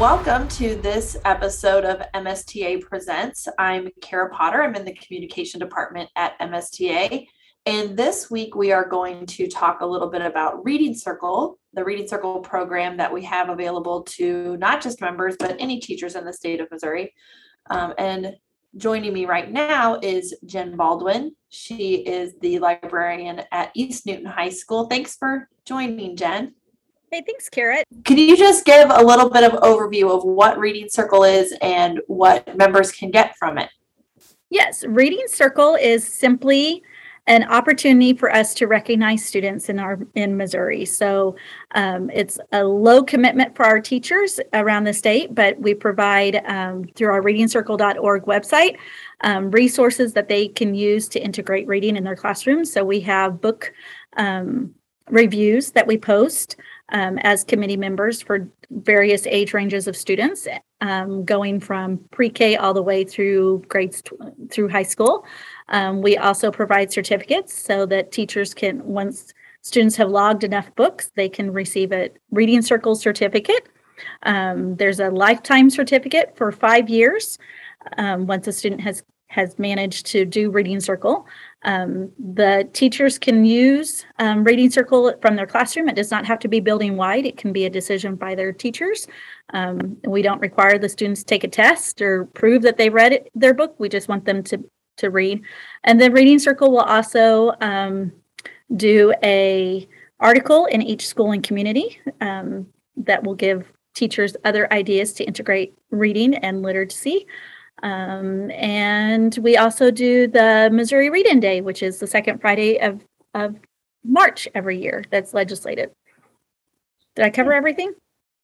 Welcome to this episode of MSTA Presents. I'm Kara Potter. I'm in the communication department at MSTA. And this week we are going to talk a little bit about Reading Circle, the Reading Circle program that we have available to not just members, but any teachers in the state of Missouri. Um, and joining me right now is Jenn Baldwin. She is the librarian at East Newton High School. Thanks for joining, Jenn. Hey, thanks, Kara. Can you just give a little bit of overview of what Reading Circle is and what members can get from it? Yes, Reading Circle is simply an opportunity for us to recognize students in our in Missouri. So um, it's a low commitment for our teachers around the state, but we provide um, through our readingcircle.org website um, resources that they can use to integrate reading in their classrooms. So we have book um, reviews that we post um, as committee members for various age ranges of students, um, going from pre-K all the way through grades t- through high school. Um, we also provide certificates so that teachers can, once students have logged enough books, they can receive a Reading Circle certificate. Um, there's a lifetime certificate for five years um, once a student has has managed to do Reading Circle. Um, the teachers can use um, Reading Circle from their classroom. It does not have to be building wide. It can be a decision by their teachers. Um, we don't require the students to take a test or prove that they read it, their book. We just want them to to read. And then Reading Circle will also um, do a article in each school and community um, that will give teachers other ideas to integrate reading and literacy. Um, and we also do the Missouri Read-In Day, which is the second Friday of, of March every year that's legislated. Did I cover everything?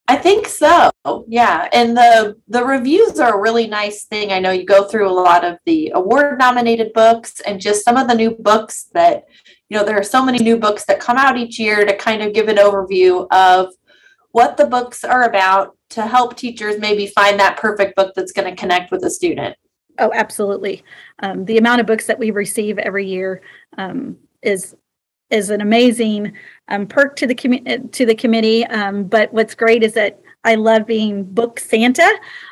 I think so. Yeah, and the the reviews are a really nice thing. I know you go through a lot of the award nominated books and just some of the new books that you know there are so many new books that come out each year to kind of give an overview of what the books are about to help teachers maybe find that perfect book that's going to connect with a student. Oh, absolutely. Um, the amount of books that we receive every year um, is is an amazing um, perk to the com- to the committee. Um, but what's great is that I love being book Santa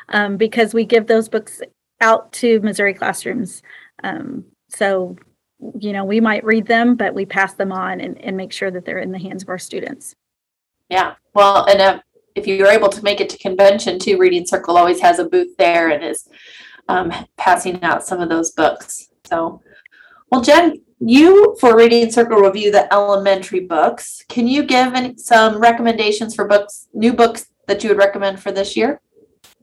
um, because we give those books out to Missouri classrooms. Um, so, you know, we might read them, but we pass them on and, and make sure that they're in the hands of our students. Yeah. Well, and uh, if you're able to make it to convention too, Reading Circle always has a booth there and is um, passing out some of those books. So, well, Jenn, you for Reading Circle review the elementary books. Can you give any, some recommendations for books, new books that you would recommend for this year?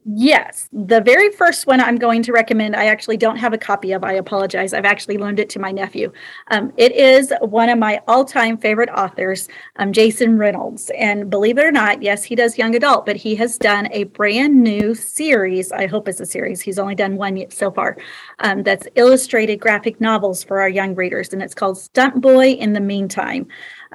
Yes, the very first one I'm going to recommend, I actually don't have a copy of. I apologize. I've actually loaned it to my nephew. Um, it is one of my all time favorite authors, um, Jason Reynolds. And believe it or not, yes, he does young adult, but he has done a brand new series. I hope it's a series. He's only done one so far. Um, that's illustrated graphic novels for our young readers, and it's called Stunt Boy in the Meantime.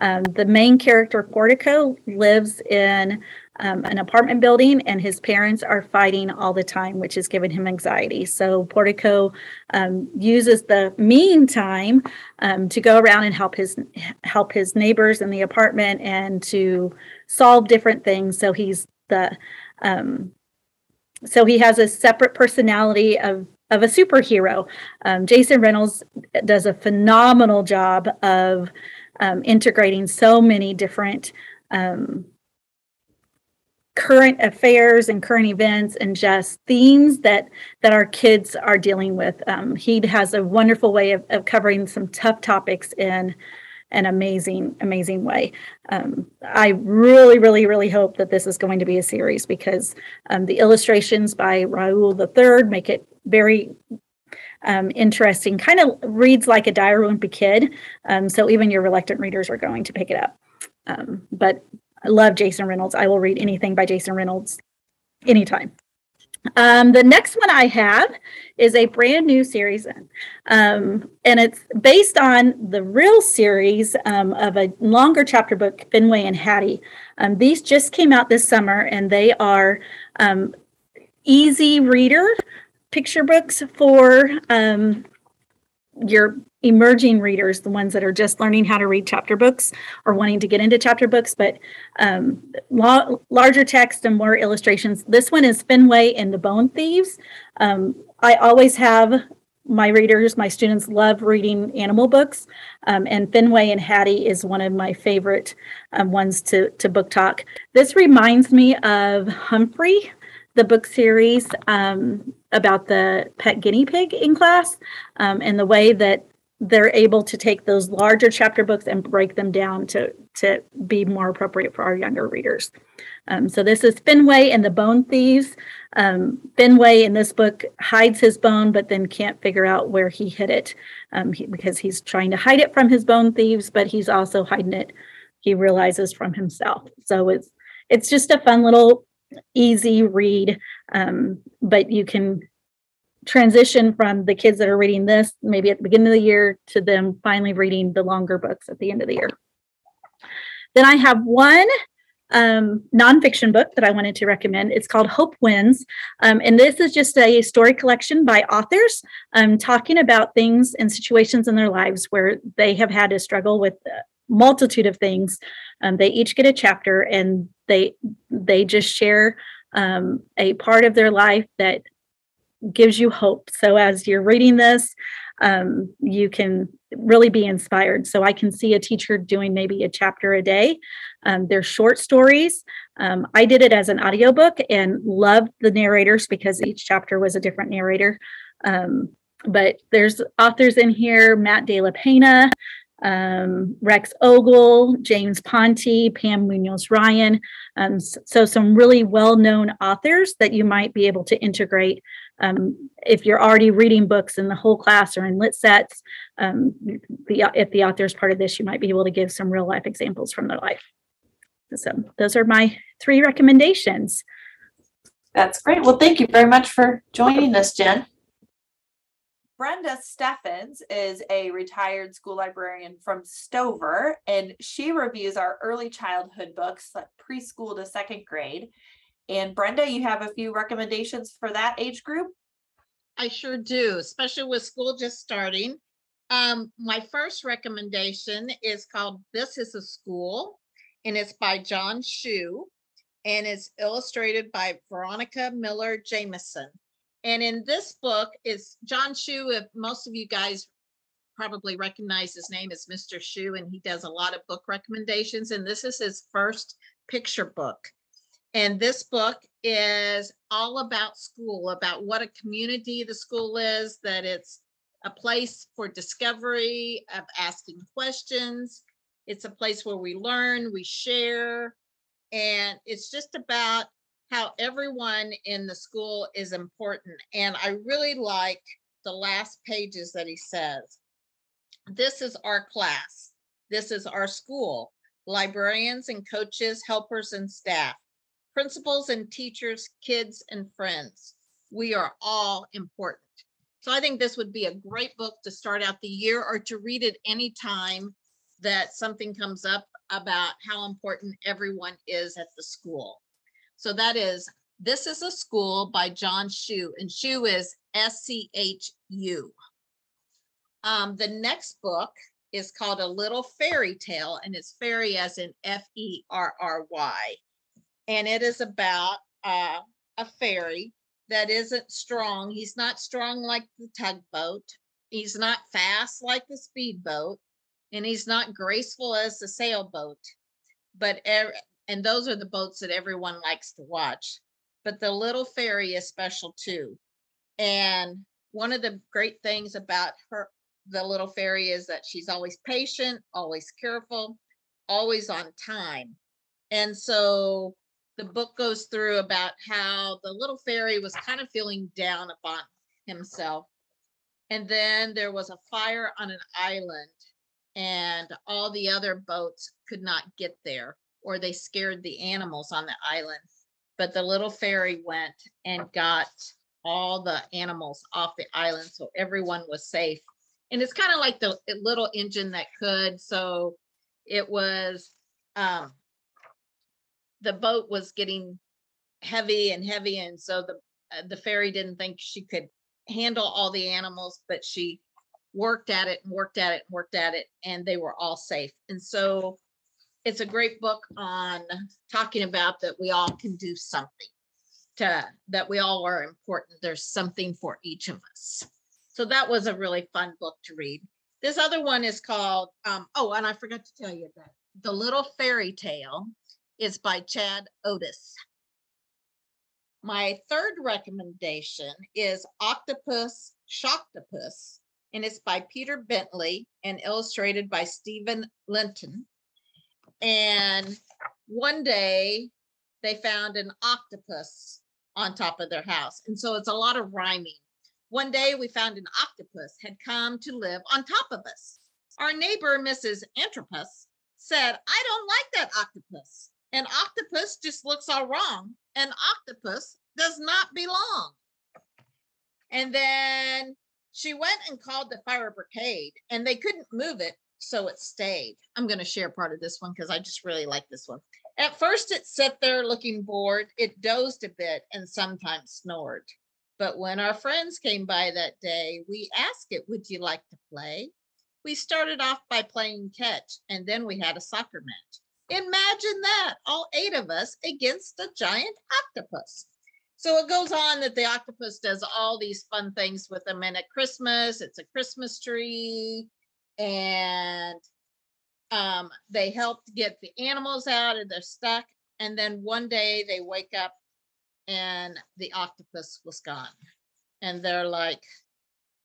Um, the main character, Portico, lives in um, an apartment building, and his parents are fighting all the time, which is giving him anxiety. So Portico um, uses the meantime um, to go around and help his help his neighbors in the apartment and to solve different things. So he's the um, so he has a separate personality of of a superhero. Um, Jason Reynolds does a phenomenal job of um, integrating so many different um, current affairs and current events and just themes that that our kids are dealing with. Um, he has a wonderful way of, of covering some tough topics in an amazing, amazing way. Um, I really, really, really hope that this is going to be a series because um, the illustrations by Raul III make it very um, interesting. Kind of reads like a diary wimpy kid, um, so even your reluctant readers are going to pick it up. Um, but I love Jason Reynolds. I will read anything by Jason Reynolds anytime. Um, the next one I have is a brand new series, um, and it's based on the real series um, of a longer chapter book, Fenway and Hattie. Um, these just came out this summer, and they are um, easy reader picture books for um, your emerging readers, the ones that are just learning how to read chapter books or wanting to get into chapter books, but um, la- larger text and more illustrations. This one is Fenway and the Bone Thieves. Um, I always have my readers, my students love reading animal books, um, and Fenway and Hattie is one of my favorite um, ones to to book talk. This reminds me of Humphrey, the book series um, about the pet guinea pig in class, um, and the way that they're able to take those larger chapter books and break them down to to be more appropriate for our younger readers. Um, so this is Fenway and the Bone Thieves. Um, Fenway in this book hides his bone, but then can't figure out where he hid it um, he, because he's trying to hide it from his bone thieves, but he's also hiding it. He realizes from himself. So it's it's just a fun little easy read, um, but you can transition from the kids that are reading this maybe at the beginning of the year to them finally reading the longer books at the end of the year. Then I have one um, nonfiction book that I wanted to recommend. It's called Hope Wins. Um, and this is just a story collection by authors um, talking about things and situations in their lives where they have had to struggle with a multitude of things. Um, they each get a chapter and they they just share um, a part of their life that gives you hope. So as you're reading this, um, you can really be inspired. So I can see a teacher doing maybe a chapter a day. Um, they're short stories. Um, I did it as an audiobook and loved the narrators because each chapter was a different narrator. Um, but there's authors in here Matt De La Pena, um, Rex Ogle, James Ponti, Pam Munoz Ryan. Um, so, some really well known authors that you might be able to integrate um, if you're already reading books in the whole class or in lit sets. Um, the, if the author is part of this, you might be able to give some real life examples from their life. So, those are my three recommendations. That's great. Well, thank you very much for joining us, Jenn. Brenda Steffens is a retired school librarian from Stover, and she reviews our early childhood books, like preschool to second grade. And Brenda, you have a few recommendations for that age group? I sure do, especially with school just starting. Um, my first recommendation is called This is a School, and it's by John Schu, and it's illustrated by Veronica Miller Jamison. And in this book is John Schu. If most of you guys probably recognize his name as Mr. Schu, and he does a lot of book recommendations. And this is his first picture book. And this book is all about school, about what a community the school is, that it's a place for discovery, of asking questions. It's a place where we learn, we share, and it's just about how everyone in the school is important. And I really like the last pages that he says. This is our class. This is our school. Librarians and coaches, helpers and staff, principals and teachers, kids and friends. We are all important. So I think this would be a great book to start out the year or to read it anytime that something comes up about how important everyone is at the school. So that is This is a School by John Schu, and Schu is S C H U. Um, the next book is called A Little Ferry Tale, and it's ferry as in F E R R Y. And it is about uh, a ferry that isn't strong. He's not strong like the tugboat, he's not fast like the speedboat, and he's not graceful as the sailboat. But er- and those are the boats that everyone likes to watch. But the little ferry is special too. And one of the great things about her, the little ferry, is that she's always patient, always careful, always on time. And so the book goes through about how the little ferry was kind of feeling down upon himself. And then there was a fire on an island, and all the other boats could not get there or they scared the animals on the island. But the little ferry went and got all the animals off the island so everyone was safe. And it's kind of like the little engine that could. So it was um the boat was getting heavy and heavy and so the uh, the ferry didn't think she could handle all the animals but she worked at it and worked at it and worked at it, and they were all safe. And so it's a great book on talking about that we all can do something to that we all are important. There's something for each of us. So that was a really fun book to read. This other one is called, um, oh, and I forgot to tell you that The Little Ferry Tale is by Chad Otis. My third recommendation is Octopus Shocktopus, and it's by Peter Bently and illustrated by Steven Lenton. And one day they found an octopus on top of their house. And so it's a lot of rhyming. One day we found an octopus had come to live on top of us. Our neighbor, Mrs. Antropus, said, I don't like that octopus. An octopus just looks all wrong. An octopus does not belong. And then she went and called the fire brigade and they couldn't move it, so it stayed. I'm going to share part of this one because I just really like this one. At first, it sat there looking bored. It dozed a bit and sometimes snored. But when our friends came by that day, we asked it, Would you like to play? We started off by playing catch, and then we had a soccer match. Imagine that, all eight of us against a giant octopus. So it goes on that the octopus does all these fun things with them. And at Christmas, it's a Christmas tree. And um, they helped get the animals out and they're stuck. And then one day they wake up and the octopus was gone. And they're like,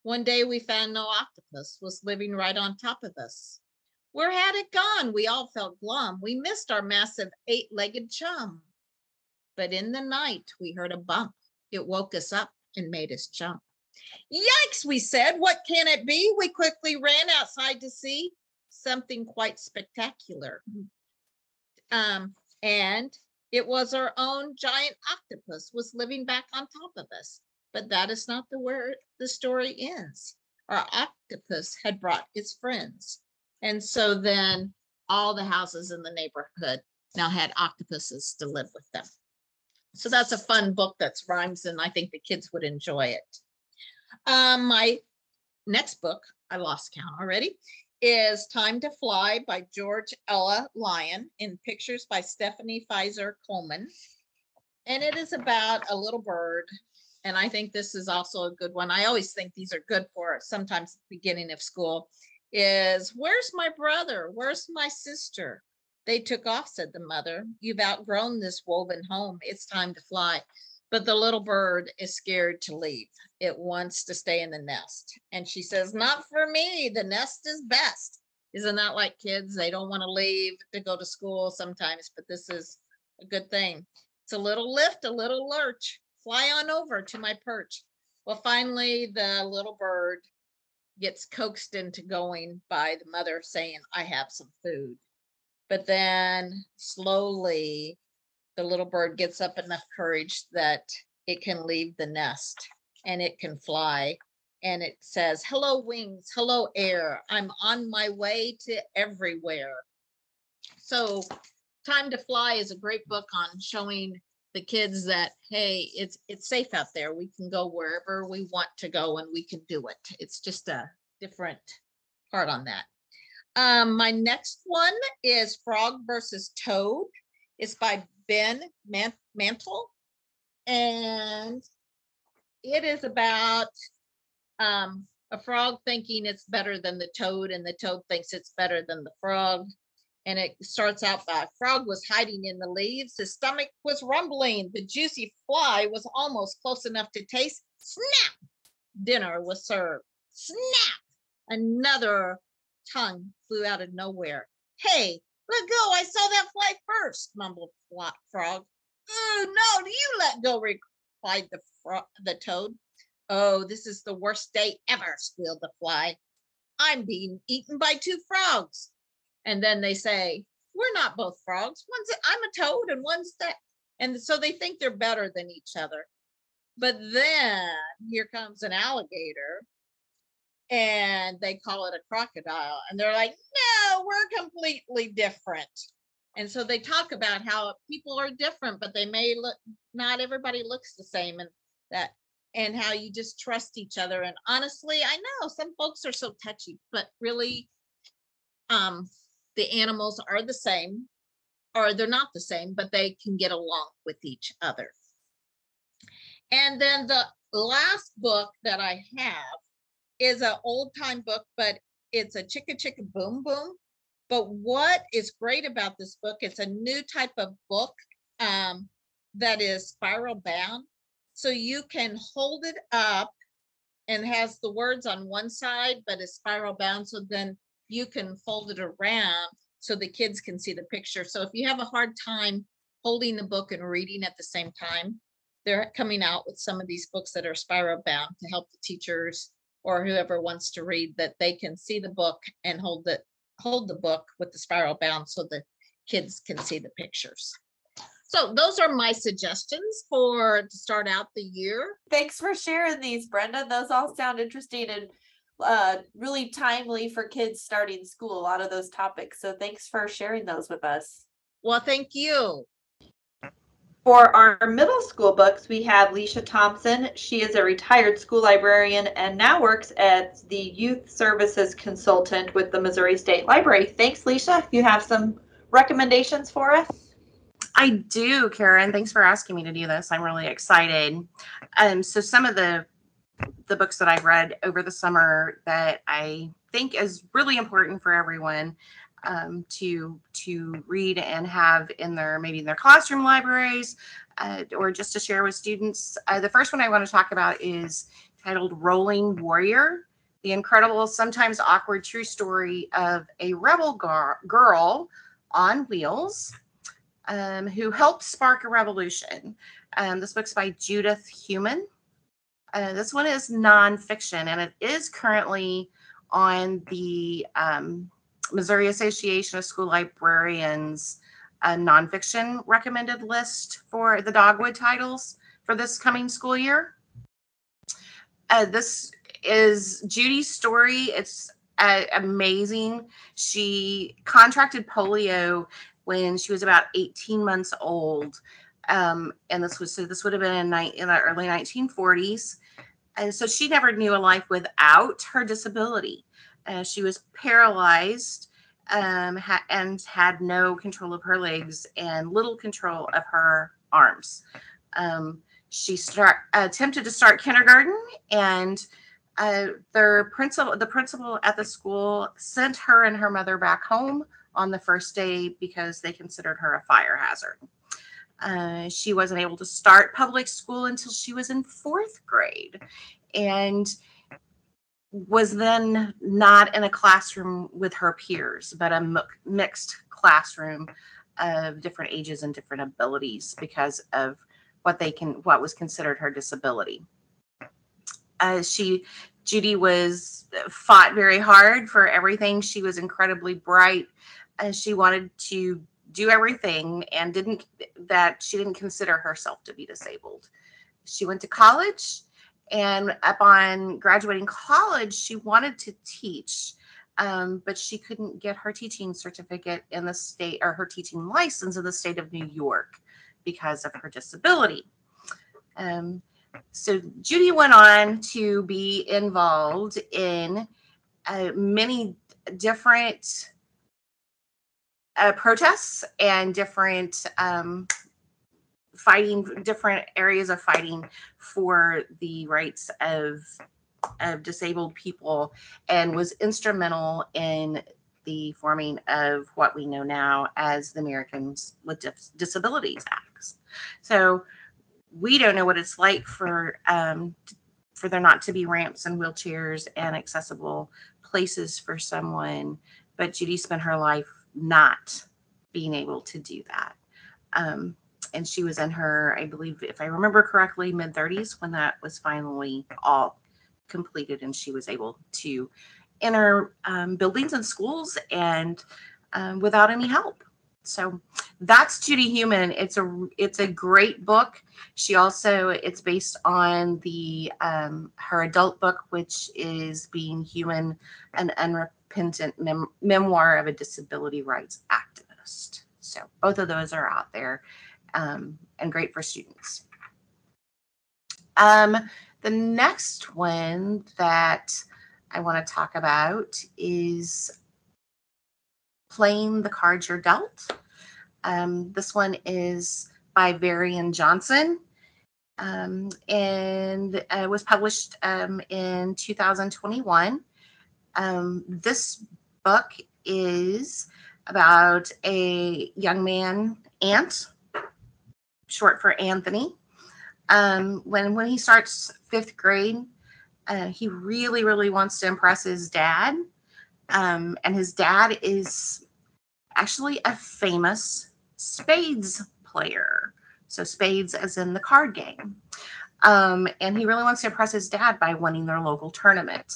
one day we found no octopus was living right on top of us. Where had it gone? We all felt glum. We missed our massive eight legged chum. But in the night, we heard a bump. It woke us up and made us jump. Yikes, we said. What can it be? We quickly ran outside to see something quite spectacular. Um, and it was our own giant octopus was living back on top of us. But that is not the where the story ends. Our octopus had brought his friends. And so then all the houses in the neighborhood now had octopuses to live with them. So that's a fun book that's rhymes, and I think the kids would enjoy it. Um, my next book, I lost count already, is Time to Fly by George Ella Lyon in pictures by Stephanie Fizer Coleman. And it is about a little bird. And I think this is also a good one. I always think these are good for sometimes the beginning of school. Is where's my brother? Where's my sister? They took off, said the mother. You've outgrown this woven home. It's time to fly. But the little bird is scared to leave. It wants to stay in the nest. And she says, Not for me. The nest is best. Isn't that like kids? They don't want to leave to go to school sometimes, but this is a good thing. It's a little lift, a little lurch. Fly on over to my perch. Well, finally, the little bird gets coaxed into going by the mother saying, I have some food. But then slowly the little bird gets up enough courage that it can leave the nest and it can fly. And it says, Hello, wings. Hello, air. I'm on my way to everywhere. So, Time to Fly is a great book on showing the kids that hey it's it's safe out there we can go wherever we want to go and we can do it it's just a different part on that um my next one is frog versus toad it's by Ben Mantle. And it is about um, a frog thinking it's better than the toad, and the toad thinks it's better than the frog. And it starts out by a frog was hiding in the leaves. His stomach was rumbling. The juicy fly was almost close enough to taste. Snap! Dinner was served. Snap! Another tongue flew out of nowhere. Hey, let go. I saw that fly first, mumbled Frog. Oh, no, do you let go, replied the, frog, the toad. Oh, this is the worst day ever, squealed the fly. I'm being eaten by two frogs. And then they say, We're not both frogs. One's i I'm a toad and one's that. And so they think they're better than each other. But then here comes an alligator and they call it a crocodile. And they're like, no, we're completely different. And so they talk about how people are different, but they may look, not everybody looks the same. And that, and how you just trust each other. And honestly, I know some folks are so touchy, but really, um, the animals are the same, or they're not the same, but they can get along with each other. And then the last book that I have is an old time book, but it's a chicka chicka boom boom. But what is great about this book, it's a new type of book um, that is spiral bound. So you can hold it up and has the words on one side, but it's spiral bound. So then you can fold it around so the kids can see the picture. So if you have a hard time holding the book and reading at the same time, they're coming out with some of these books that are spiral bound to help the teachers or whoever wants to read that they can see the book and hold it hold the book with the spiral bound so the kids can see the pictures. So those are my suggestions for to start out the year. Thanks for sharing these, Brenda. Those all sound interesting and uh, really timely for kids starting school, a lot of those topics. So thanks for sharing those with us. Well, thank you. For our middle school books, we have Lysha Thompson. She is a retired school librarian and now works as the youth services consultant with the Missouri State Library. Thanks, Lysha. You have some recommendations for us? I do, Karen. Thanks for asking me to do this. I'm really excited. Um, so some of the the books that I've read over the summer that I think is really important for everyone um, to to read and have in their maybe in their classroom libraries uh, or just to share with students. Uh, the first one I want to talk about is titled "Rolling Warrior." The incredible, sometimes awkward, true story of a rebel gar- girl on wheels um, who helped spark a revolution. Um, this book's by Judith Heumann. Uh, this one is nonfiction, and it is currently on the um, Missouri Association of School Librarians uh, nonfiction recommended list for the Dogwood titles for this coming school year. Uh, this is Judy's story. It's uh, amazing. She contracted polio when she was about 18 months old. Um, and this was so this would have been in, ni- in the early 1940s. And so she never knew a life without her disability. Uh, she was paralyzed um, ha- and had no control of her legs and little control of her arms. Um, she start attempted to start kindergarten, and uh, their principal, the principal at the school, sent her and her mother back home on the first day because they considered her a fire hazard. Uh, she wasn't able to start public school until she was in fourth grade and was then not in a classroom with her peers, but a mixed classroom of different ages and different abilities because of what they can what was considered her disability. Uh, she Judy was fought very hard for everything. She was incredibly bright, and she wanted to do everything and didn't that she didn't consider herself to be disabled. She went to college and upon graduating college, she wanted to teach, um, but she couldn't get her teaching certificate in the state or her teaching license in the state of New York because of her disability. Um, so Judy went on to be involved in uh, many different uh, protests and different um, fighting different areas of fighting for the rights of of disabled people and was instrumental in the forming of what we know now as the Americans with Dis- Disabilities Act. So we don't know what it's like for um, for there not to be ramps and wheelchairs and accessible places for someone, but Judy spent her life not being able to do that. Um, and she was in her, I believe, if I remember correctly, mid 30s when that was finally all completed and she was able to enter um, buildings and schools and um, without any help. So that's Judy Heumann. It's a it's a great book. She also it's based on the um, her adult book, which is Being Heumann, an unrepentant mem- memoir of a disability rights activist. So both of those are out there um, and great for students. Um, The next one that I want to talk about is Playing the Cards You're Dealt. Um, this one is by Varian Johnson um, and uh, was published um, in 2021. Um, this book is about a young man, Ant, short for Anthony. Um, when when he starts fifth grade, uh, he really really wants to impress his dad, um, and his dad is actually a famous spades player. So spades as in the card game. Um, and he really wants to impress his dad by winning their local tournament.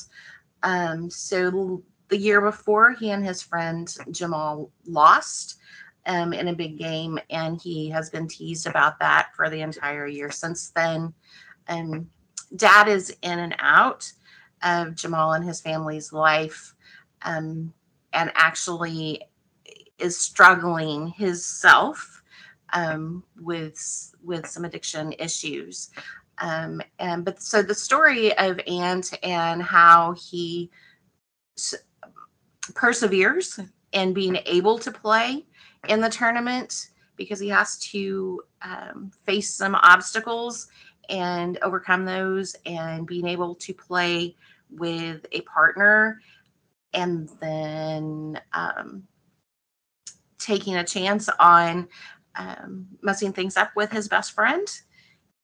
Um, so the year before, he and his friend Jamal lost um, in a big game, and he has been teased about that for the entire year since then. And dad is in and out of Jamal and his family's life, um, and actually is struggling his self um, with with some addiction issues. Um, and but so the story of Ant and how he s- perseveres in being able to play in the tournament because he has to um, face some obstacles and overcome those and being able to play with a partner and then um, taking a chance on um, messing things up with his best friend.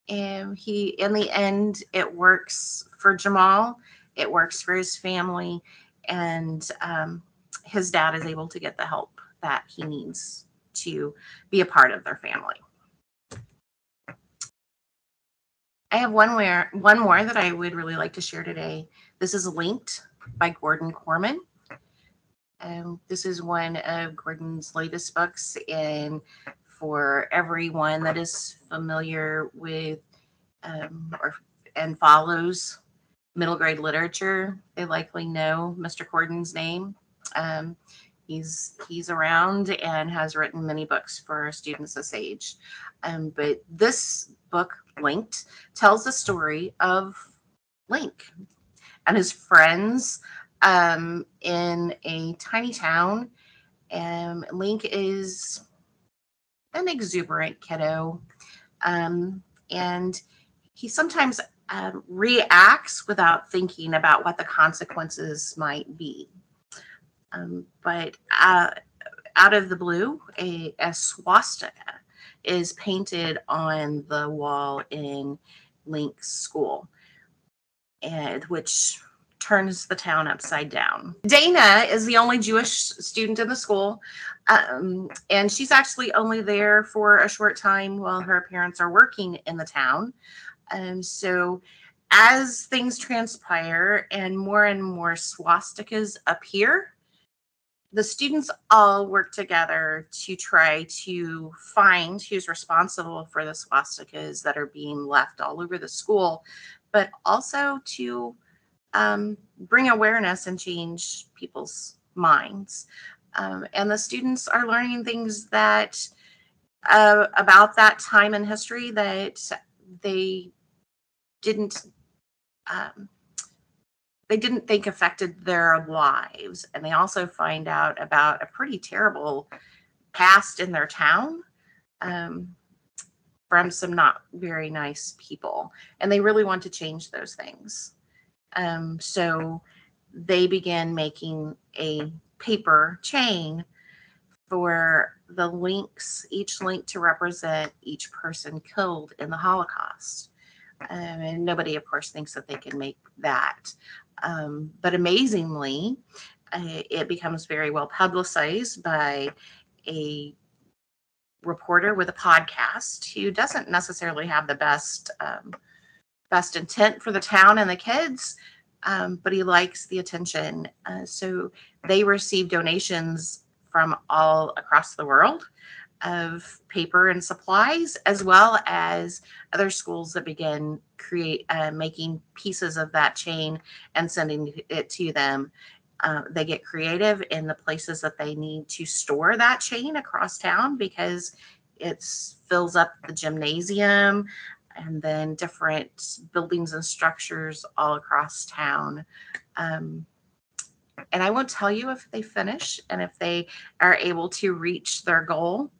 And he, in the end, it works for Jamal, it works for his family, and um, his dad is able to get the help that he needs to be a part of their family. I have one more, one more that I would really like to share today. This is Linked by Gordon Korman. Um, this is one of Gordon's latest books, and for everyone that is familiar with um, or and follows middle grade literature, they likely know Mr. Gordon's name. Um, he's he's around and has written many books for students this age. Um, but this book, Linked, tells the story of Link and his friends um, in a tiny town. And Link is an exuberant kiddo. Um, and he sometimes um, reacts without thinking about what the consequences might be. Um, but uh, out of the blue, a, a swastika is painted on the wall in Link's school, and which turns the town upside down. Dana is the only Jewish student in the school, um, and she's actually only there for a short time while her parents are working in the town. Um, so, as things transpire and more and more swastikas appear, the students all work together to try to find who's responsible for the swastikas that are being left all over the school, but also to um, bring awareness and change people's minds. Um, and the students are learning things that uh, about that time in history that they didn't um, they didn't think affected their lives and they also find out about a pretty terrible past in their town um, from some not very nice people and they really want to change those things um, so they began making a paper chain for the links, each link to represent each person killed in the Holocaust. Um, and nobody, of course, thinks that they can make that. Um, but amazingly, uh, it becomes very well publicized by a reporter with a podcast who doesn't necessarily have the best um, best intent for the town and the kids, um, but he likes the attention. Uh, so they receive donations from all across the world of paper and supplies, as well as other schools that begin create uh, making pieces of that chain and sending it to them. Uh, they get creative in the places that they need to store that chain across town because it fills up the gymnasium and then different buildings and structures all across town. Um, and I won't tell you if they finish and if they are able to reach their goal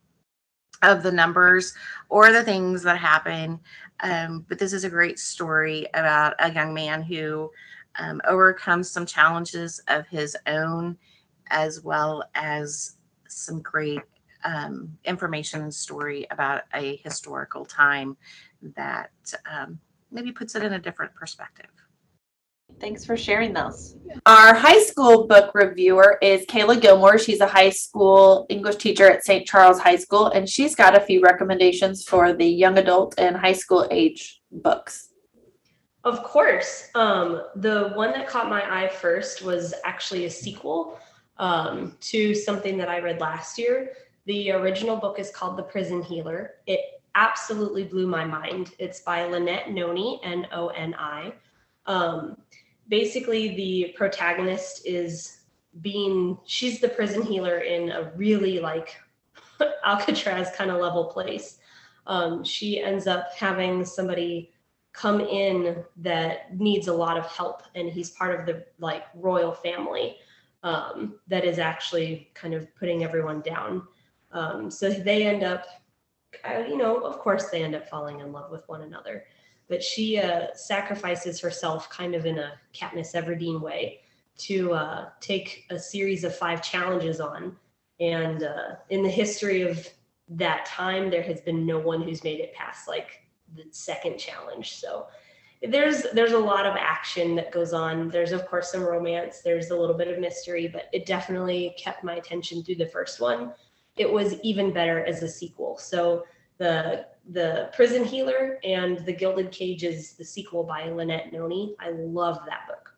of the numbers or the things that happen. Um, but this is a great story about a young man who um, overcomes some challenges of his own, as well as some great um, information and story about a historical time that um, maybe puts it in a different perspective. Thanks for sharing those. Our high school book reviewer is Kayla Gilmore. She's a high school English teacher at St. Charles High School, and she's got a few recommendations for the young adult and high school age books. Of course. Um, the one that caught my eye first was actually a sequel um, to something that I read last year. The original book is called The Prison Healer. It absolutely blew my mind. It's by Lynette Noni, N O N I. Um, basically, the protagonist is being, she's the prison healer in a really like Alcatraz kind of level place. Um, she ends up having somebody come in that needs a lot of help, and he's part of the like royal family um, that is actually kind of putting everyone down. Um, so they end up, uh, you know, of course, they end up falling in love with one another. But she uh, sacrifices herself kind of in a Katniss Everdeen way to uh, take a series of five challenges on. And uh, in the history of that time, there has been no one who's made it past like the second challenge. So there's there's a lot of action that goes on. There's of course some romance. There's a little bit of mystery, but it definitely kept my attention through the first one. It was even better as a sequel. So the the prison healer and the gilded cage is the sequel by lynette noni. I love that book.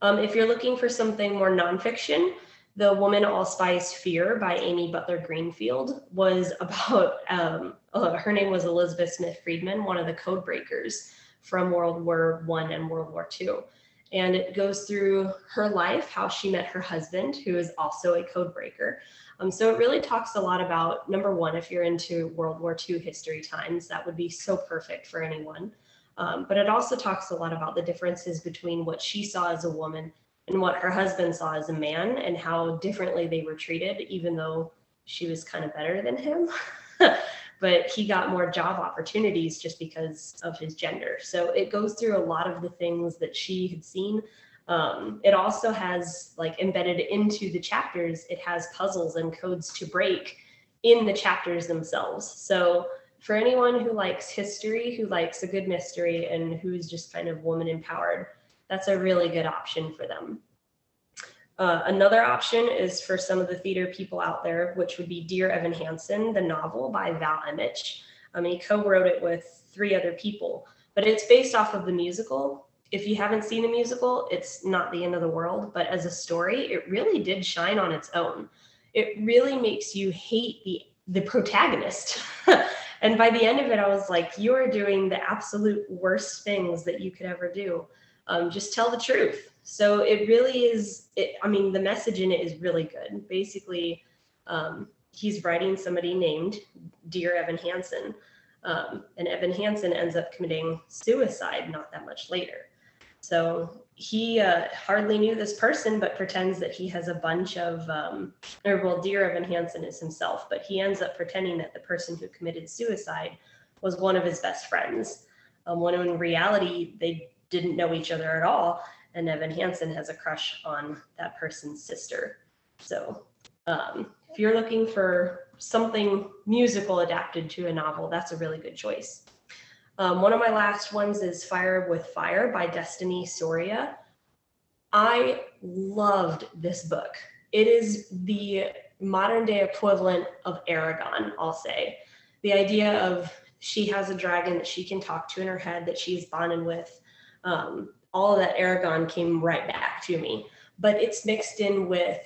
Um, if you're looking for something more nonfiction the woman all spies fear by amy butler greenfield was about um, uh, her name was elizabeth smith friedman one of the code breakers from world war one and world war two. And it goes through her life how she met her husband who is also a code breaker um, so it really talks a lot about number one, if you're into World War II history times, that would be so perfect for anyone. Um, but it also talks a lot about the differences between what she saw as a woman and what her husband saw as a man and how differently they were treated, even though she was kind of better than him. but he got more job opportunities just because of his gender. So it goes through a lot of the things that she had seen um, it also has like embedded into the chapters, it has puzzles and codes to break in the chapters themselves. So for anyone who likes history, who likes a good mystery, and who's just kind of woman empowered, that's a really good option for them. Uh, another option is for some of the theater people out there, which would be Dear Evan Hansen, the novel by Val Emmich. Um, he co-wrote it with three other people, but it's based off of the musical if you haven't seen the musical, it's not the end of the world. But as a story, it really did shine on its own. It really makes you hate the the protagonist. and by the end of it, I was like, you are doing the absolute worst things that you could ever do. Um, just tell the truth. So it really is. It, I mean, the message in it is really good. Basically, um, he's writing somebody named Dear Evan Hansen. Um, and Evan Hansen ends up committing suicide not that much later. So he uh, hardly knew this person, but pretends that he has a bunch of, um, or well, Dear Evan Hansen is himself, but he ends up pretending that the person who committed suicide was one of his best friends. Um, when in reality, they didn't know each other at all. And Evan Hansen has a crush on that person's sister. So um, if you're looking for something musical adapted to a novel, that's a really good choice. Um, one of my last ones is Fire with Fire by Destiny Soria. I loved this book. It is the modern day equivalent of Eragon, I'll say. The idea of she has a dragon that she can talk to in her head that she's bonded with. Um, all of that Eragon came right back to me. But it's mixed in with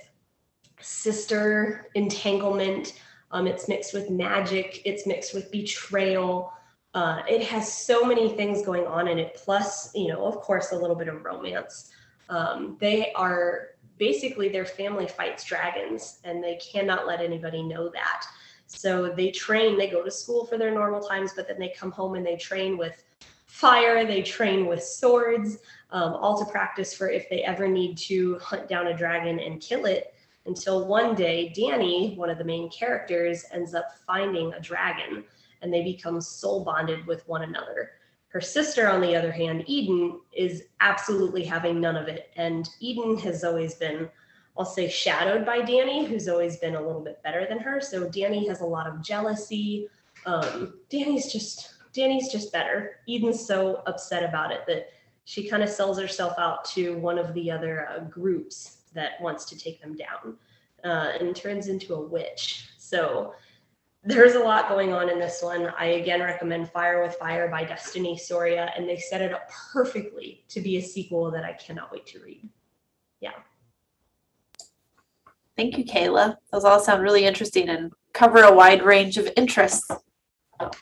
sister entanglement. Um, it's mixed with magic. It's mixed with betrayal. Uh, it has so many things going on in it, plus, you know, of course, a little bit of romance. Um, they are basically their family fights dragons, and they cannot let anybody know that. So they train, they go to school for their normal times, but then they come home and they train with fire, they train with swords, um, all to practice for if they ever need to hunt down a dragon and kill it. Until one day, Danny, one of the main characters, ends up finding a dragon and they become soul bonded with one another. Her sister, on the other hand, Eden, is absolutely having none of it. And Eden has always been, I'll say, shadowed by Dani, who's always been a little bit better than her. So Dani has a lot of jealousy. Um, Dani's just, Dani's just better. Eden's so upset about it that she kind of sells herself out to one of the other uh, groups that wants to take them down uh, and turns into a witch. So there's a lot going on in this one. I again recommend Fire with Fire by Destiny Soria, and they set it up perfectly to be a sequel that I cannot wait to read. Yeah. Thank you, Kayla. Those all sound really interesting and cover a wide range of interests.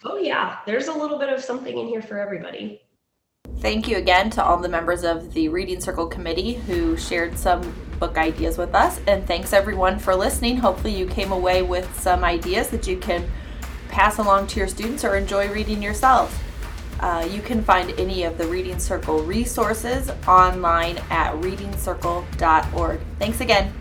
Oh, yeah. There's a little bit of something in here for everybody. Thank you again to all the members of the Reading Circle Committee who shared some book ideas with us. And thanks everyone for listening. Hopefully, you came away with some ideas that you can pass along to your students or enjoy reading yourself. Uh, you can find any of the Reading Circle resources online at readingcircle.org. Thanks again.